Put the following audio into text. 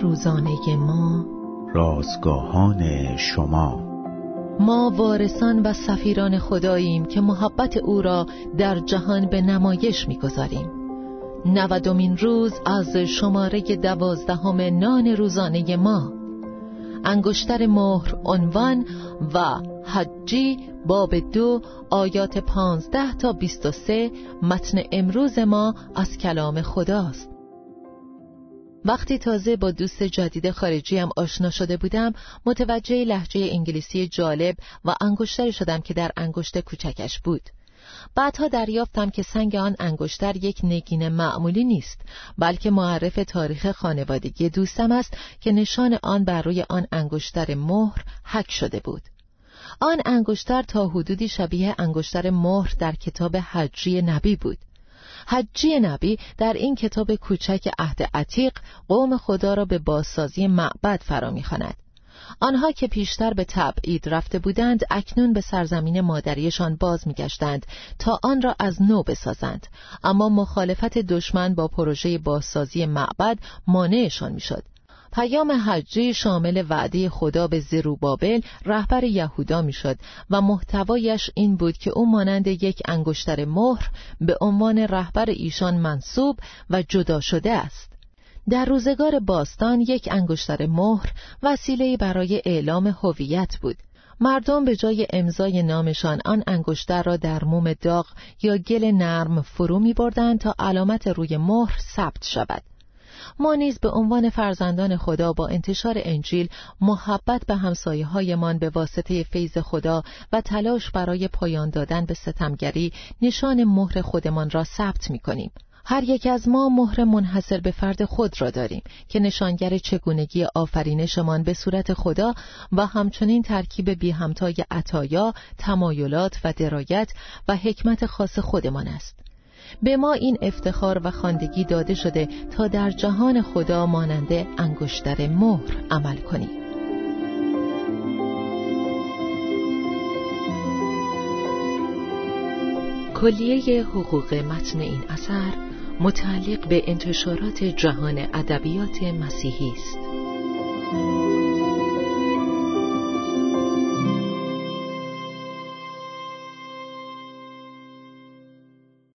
روزانه ما. رازگاهان شما. ما وارثان و سفیران خداییم که محبت او را در جهان به نمایش می‌گذاریم. نودمین روز از شماره دوازدهم نان روزانه ما. انگشتر مهر عنوان و حجی باب دو آیات پانزده تا بیست و سه متن امروز ما از کلام خداست. وقتی تازه با دوست جدید خارجی آشنا شده بودم متوجه لحجه انگلیسی جالب و انگشتری شدم که در انگشت کوچکش بود. بعدها دریافتم که سنگ آن انگشتر یک نگین معمولی نیست بلکه معرف تاریخ خانوادگی دوستم است که نشان آن بر روی آن انگشتر مهر حک شده بود. آن انگشتر تا حدودی شبیه انگشتر مهر در کتاب حجی نبی بود. حجی نبی در این کتاب کوچک عهد عتیق قوم خدا را به بازسازی معبد فرا می‌خواند. آنها که پیشتر به تبعید رفته بودند اکنون به سرزمین مادریشان باز میگشتند تا آن را از نو بسازند. اما مخالفت دشمن با پروژه بازسازی معبد مانعشان می‌شد. پیام حجی شامل وعده خدا به زروبابل رهبر یهودا می‌شد و محتوایش این بود که او مانند یک انگشتر مهر به عنوان رهبر ایشان منصوب و جدا شده است. در روزگار باستان یک انگشتر مهر وسیله برای اعلام هویت بود. مردم به جای امضای نامشان آن انگشتر را در موم داغ یا گل نرم فرو می تا علامت روی مهر ثبت شود. ما نیز به عنوان فرزندان خدا با انتشار انجیل محبت به همسایه هایمان به واسطه فیض خدا و تلاش برای پایان دادن به ستمگری نشان مهر خودمان را ثبت می کنیم. هر یک از ما مهر منحصر به فرد خود را داریم که نشانگر چگونگی آفرینشمان به صورت خدا و همچنین ترکیب بی همتای عطایا، تمایلات و درایت و حکمت خاص خودمان است. به ما این افتخار و خواندگی داده شده تا در جهان خدا ماننده انگشتر مهر عمل کنیم کلیه حقوق متن این اثر متعلق به انتشارات جهان ادبیات مسیحی است.